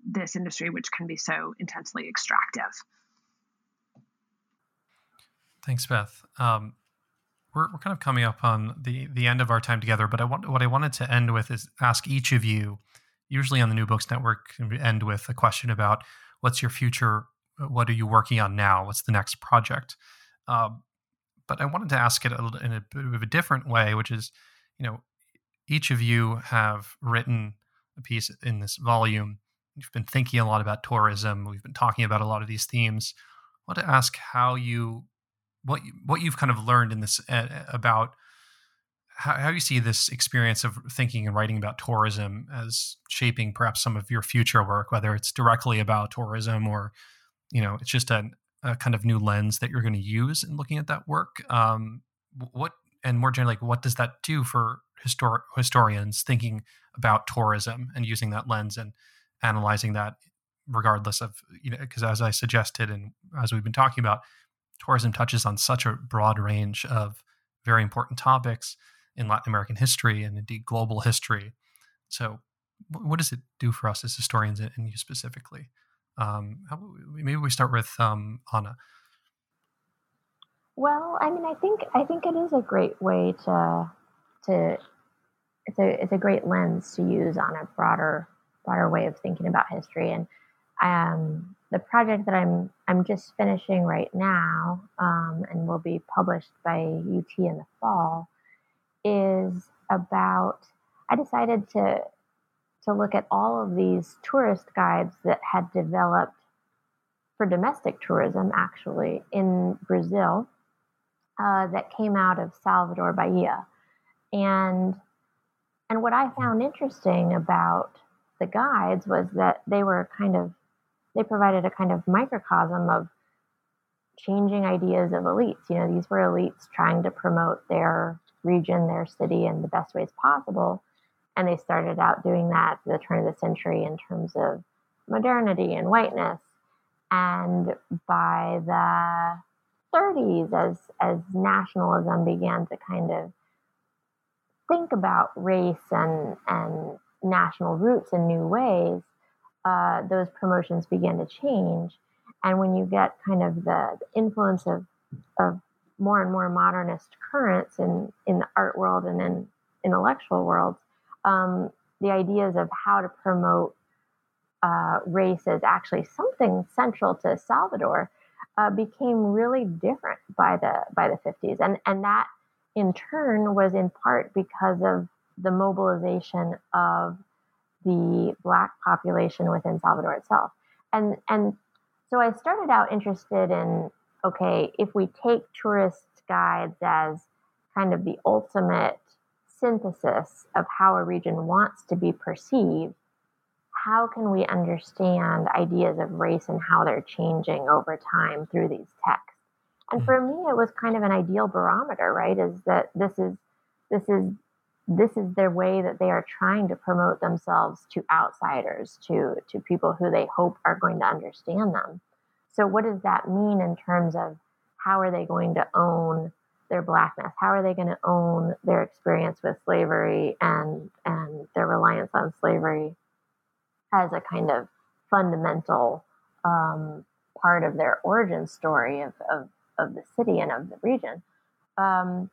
this industry which can be so intensely extractive? Thanks beth. Um, we're, we're kind of coming up on the the end of our time together but i want what i wanted to end with is ask each of you usually on the new books network end with a question about what's your future? What are you working on now? What's the next project um, but I wanted to ask it a in a bit of a different way, which is, you know, each of you have written a piece in this volume. You've been thinking a lot about tourism. We've been talking about a lot of these themes. I want to ask how you, what you, what you've kind of learned in this uh, about how, how you see this experience of thinking and writing about tourism as shaping perhaps some of your future work, whether it's directly about tourism or, you know, it's just an, a kind of new lens that you're going to use in looking at that work. Um, what and more generally, like, what does that do for histor- historians thinking about tourism and using that lens and analyzing that, regardless of you know, because as I suggested and as we've been talking about, tourism touches on such a broad range of very important topics in Latin American history and indeed global history. So, what does it do for us as historians and you specifically? Um, how, maybe we start with um, Anna. Well, I mean, I think I think it is a great way to to it's a it's a great lens to use on a broader broader way of thinking about history. And um, the project that I'm I'm just finishing right now um, and will be published by UT in the fall is about. I decided to to look at all of these tourist guides that had developed for domestic tourism, actually, in Brazil, uh, that came out of Salvador Bahia. And, and what I found interesting about the guides was that they were kind of, they provided a kind of microcosm of changing ideas of elites. You know, these were elites trying to promote their region, their city in the best ways possible. And they started out doing that at the turn of the century in terms of modernity and whiteness. And by the 30s, as, as nationalism began to kind of think about race and, and national roots in new ways, uh, those promotions began to change. And when you get kind of the influence of, of more and more modernist currents in, in the art world and in intellectual worlds, um, the ideas of how to promote uh, race as actually something central to Salvador uh, became really different by the by the 50s, and and that in turn was in part because of the mobilization of the black population within Salvador itself, and and so I started out interested in okay if we take tourist guides as kind of the ultimate synthesis of how a region wants to be perceived, how can we understand ideas of race and how they're changing over time through these texts? And mm-hmm. for me, it was kind of an ideal barometer, right? Is that this is this is this is their way that they are trying to promote themselves to outsiders, to to people who they hope are going to understand them. So, what does that mean in terms of how are they going to own their blackness? How are they going to own their experience with slavery and and their reliance on slavery as a kind of fundamental um, part of their origin story of, of, of the city and of the region? Um,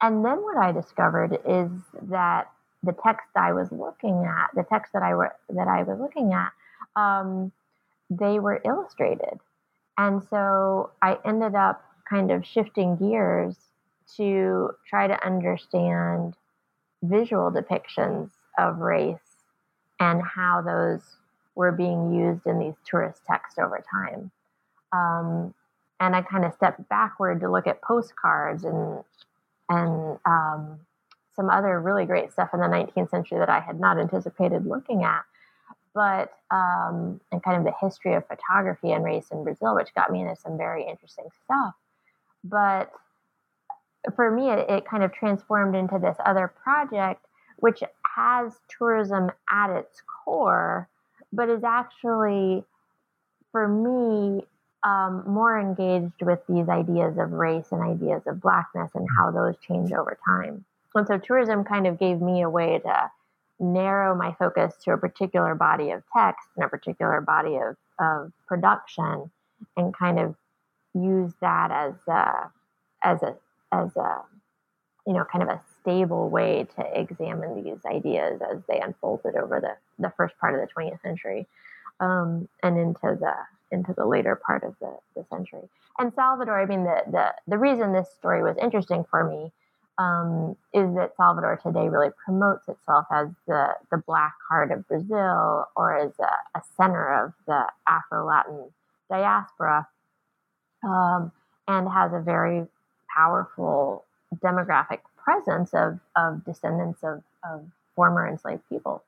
and then what I discovered is that the text I was looking at, the text that I were that I was looking at, um, they were illustrated, and so I ended up kind of shifting gears to try to understand visual depictions of race and how those were being used in these tourist texts over time. Um, and I kind of stepped backward to look at postcards and and um, some other really great stuff in the 19th century that I had not anticipated looking at. But, um, and kind of the history of photography and race in Brazil, which got me into some very interesting stuff. But for me, it, it kind of transformed into this other project, which has tourism at its core, but is actually, for me, um, more engaged with these ideas of race and ideas of blackness and how those change over time. And so tourism kind of gave me a way to narrow my focus to a particular body of text and a particular body of, of production and kind of use that as a, as a as a you know kind of a stable way to examine these ideas as they unfolded over the, the first part of the 20th century um, and into the into the later part of the, the century. And Salvador, I mean, the, the, the reason this story was interesting for me um, is that Salvador today really promotes itself as the, the black heart of Brazil or as a, a center of the Afro Latin diaspora um, and has a very powerful demographic presence of, of descendants of, of former enslaved people.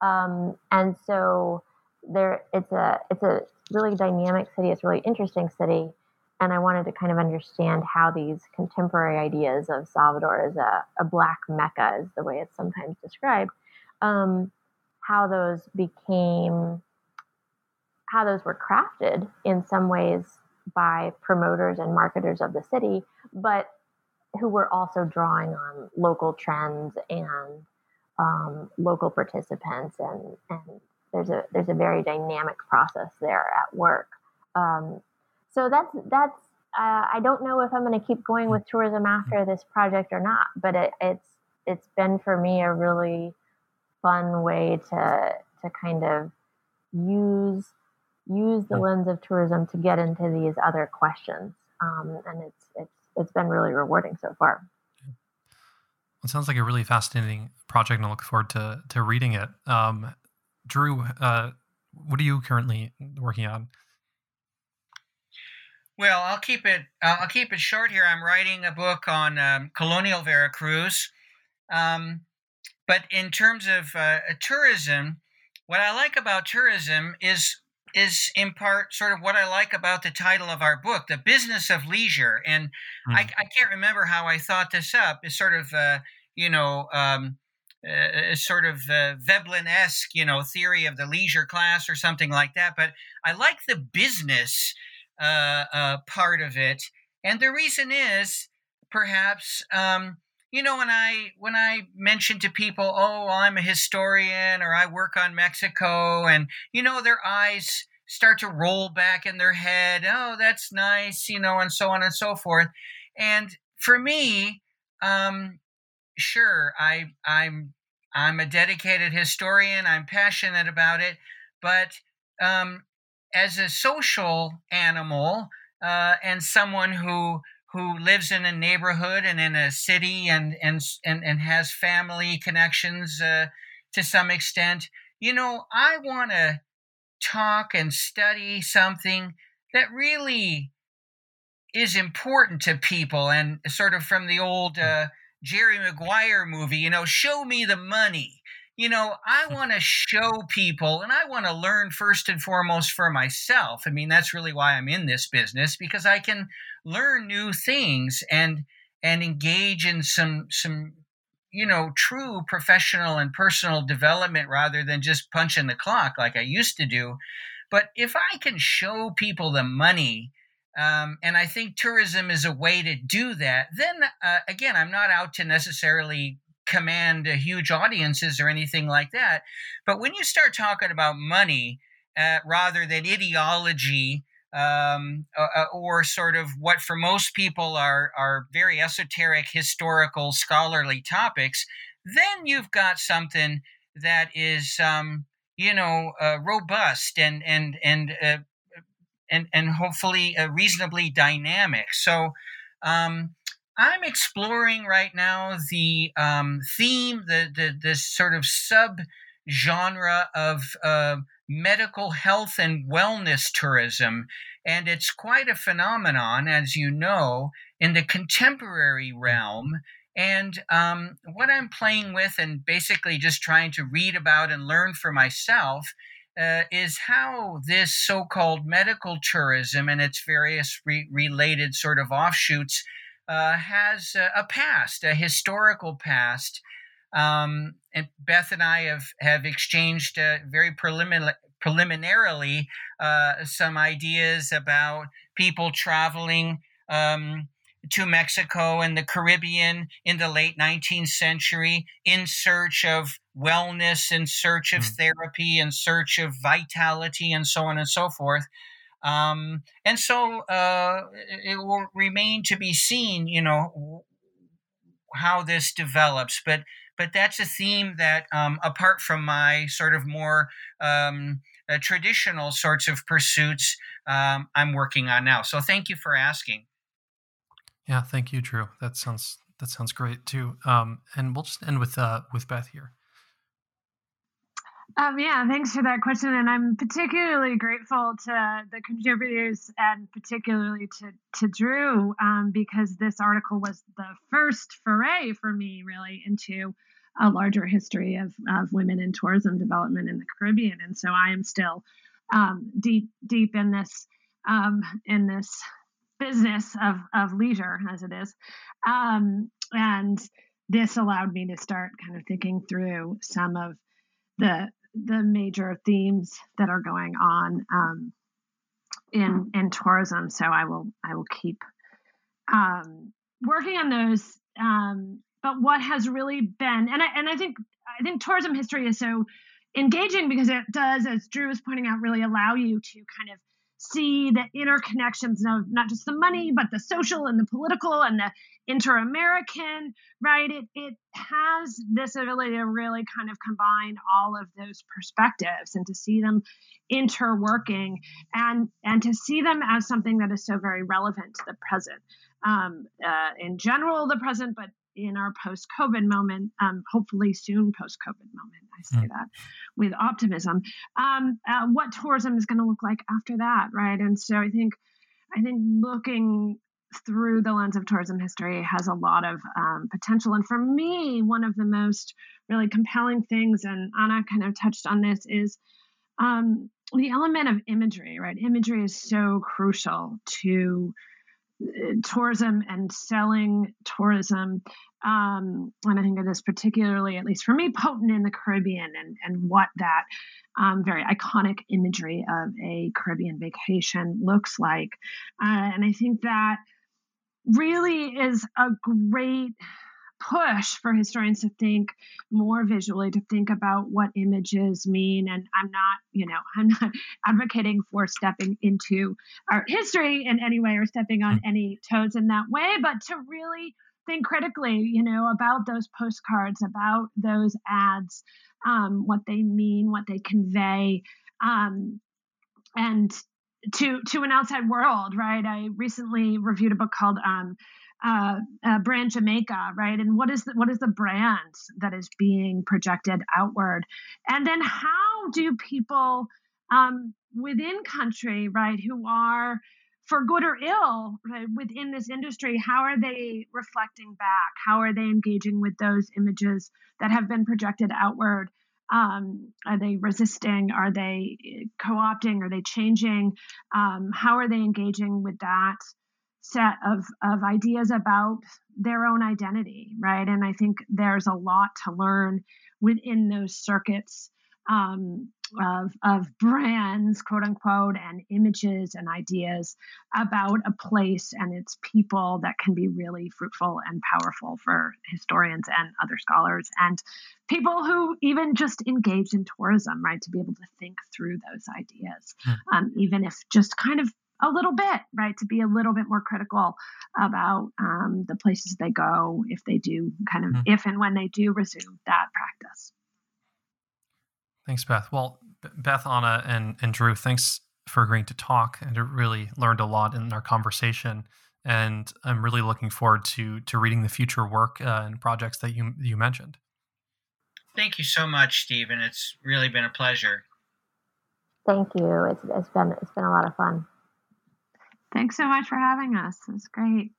Um, and so there it's a it's a really dynamic city. It's a really interesting city. And I wanted to kind of understand how these contemporary ideas of Salvador as a, a black mecca, is the way it's sometimes described, um, how those became, how those were crafted in some ways by promoters and marketers of the city, but who were also drawing on local trends and um, local participants and, and there's a there's a very dynamic process there at work. Um, so that's that's uh, I don't know if I'm going to keep going with tourism after this project or not, but it, it's it's been for me a really fun way to to kind of use use the lens of tourism to get into these other questions, um, and it's it's it's been really rewarding so far. It sounds like a really fascinating project, and I look forward to to reading it. Um, Drew, uh, what are you currently working on? Well, I'll keep it. Uh, I'll keep it short here. I'm writing a book on um, colonial Veracruz, um, but in terms of uh, tourism, what I like about tourism is is in part sort of what I like about the title of our book, "The Business of Leisure." And mm. I, I, can't remember how I thought this up. It's sort of uh, you know. Um, a sort of uh, Veblen-esque, you know, theory of the leisure class or something like that. But I like the business uh, uh, part of it, and the reason is perhaps. Um, you know when i when i mention to people oh i'm a historian or i work on mexico and you know their eyes start to roll back in their head oh that's nice you know and so on and so forth. And for me um, sure i i'm i'm a dedicated historian i'm passionate about it but um, as a social animal uh, and someone who who lives in a neighborhood and in a city and and and, and has family connections uh, to some extent you know i want to talk and study something that really is important to people and sort of from the old hmm. uh, Jerry Maguire movie, you know, show me the money. You know, I want to show people and I want to learn first and foremost for myself. I mean, that's really why I'm in this business because I can learn new things and and engage in some some you know, true professional and personal development rather than just punching the clock like I used to do. But if I can show people the money, um, and I think tourism is a way to do that, then uh, again, I'm not out to necessarily command huge audiences or anything like that. But when you start talking about money uh, rather than ideology, um, uh, uh, or sort of what for most people are are very esoteric, historical, scholarly topics, then you've got something that is, um, you know, uh, robust and and and uh, and and hopefully uh, reasonably dynamic. So. Um, I'm exploring right now the um, theme, the, the this sort of sub genre of uh, medical health and wellness tourism. And it's quite a phenomenon, as you know, in the contemporary realm. And um, what I'm playing with and basically just trying to read about and learn for myself uh, is how this so called medical tourism and its various re- related sort of offshoots uh, has a past, a historical past. Um, and Beth and I have have exchanged uh, very preliminary preliminarily uh, some ideas about people traveling um, to Mexico and the Caribbean in the late 19th century in search of wellness, in search of mm. therapy, in search of vitality, and so on and so forth. Um, and so uh, it will remain to be seen, you know, how this develops. But but that's a theme that, um, apart from my sort of more um, uh, traditional sorts of pursuits, um, I'm working on now. So thank you for asking. Yeah, thank you, Drew. That sounds that sounds great too. Um, and we'll just end with uh, with Beth here. Um, yeah, thanks for that question. And I'm particularly grateful to the contributors and particularly to, to Drew um, because this article was the first foray for me really into a larger history of, of women in tourism development in the Caribbean. And so I am still um, deep, deep in this, um, in this business of, of leisure as it is. Um, and this allowed me to start kind of thinking through some of the the major themes that are going on um, in in tourism. So I will I will keep um, working on those. Um, but what has really been and I and I think I think tourism history is so engaging because it does, as Drew was pointing out, really allow you to kind of see the interconnections of not just the money, but the social and the political and the inter-American, right? It it has this ability to really kind of combine all of those perspectives and to see them interworking and and to see them as something that is so very relevant to the present. Um, uh, in general, the present, but in our post COVID moment, um, hopefully soon post COVID moment. I say mm. that with optimism. Um, uh, what tourism is going to look like after that, right? And so I think, I think looking through the lens of tourism history has a lot of um, potential. And for me, one of the most really compelling things, and Anna kind of touched on this, is um, the element of imagery, right? Imagery is so crucial to uh, tourism and selling tourism um, and I think of this particularly, at least for me, potent in the Caribbean and, and what that um, very iconic imagery of a Caribbean vacation looks like. Uh, and I think that really is a great push for historians to think more visually to think about what images mean and i'm not you know i'm not advocating for stepping into art history in any way or stepping on hmm. any toes in that way but to really think critically, you know, about those postcards, about those ads, um, what they mean, what they convey, um, and to to an outside world, right? I recently reviewed a book called um, uh, uh, Brand Jamaica, right? And what is the, what is the brand that is being projected outward, and then how do people um, within country, right, who are for good or ill right, within this industry how are they reflecting back how are they engaging with those images that have been projected outward um, are they resisting? Are they eh, co-opting? Are they changing? Um, how are they engaging with that set of of ideas about their own identity, right? And I think there's a lot to learn within those circuits um, of, of brands, quote unquote, and images and ideas about a place and its people that can be really fruitful and powerful for historians and other scholars and people who even just engage in tourism, right? To be able to think through those ideas, hmm. um, even if just kind of a little bit, right? To be a little bit more critical about um, the places they go if they do kind of, mm if and when they do resume that practice. Thanks, Beth. Well, Beth, Anna, and, and Drew, thanks for agreeing to talk and I really learned a lot in our conversation. And I'm really looking forward to to reading the future work uh, and projects that you you mentioned. Thank you so much, Stephen. It's really been a pleasure. Thank you. It's, it's been it's been a lot of fun. Thanks so much for having us. It's great.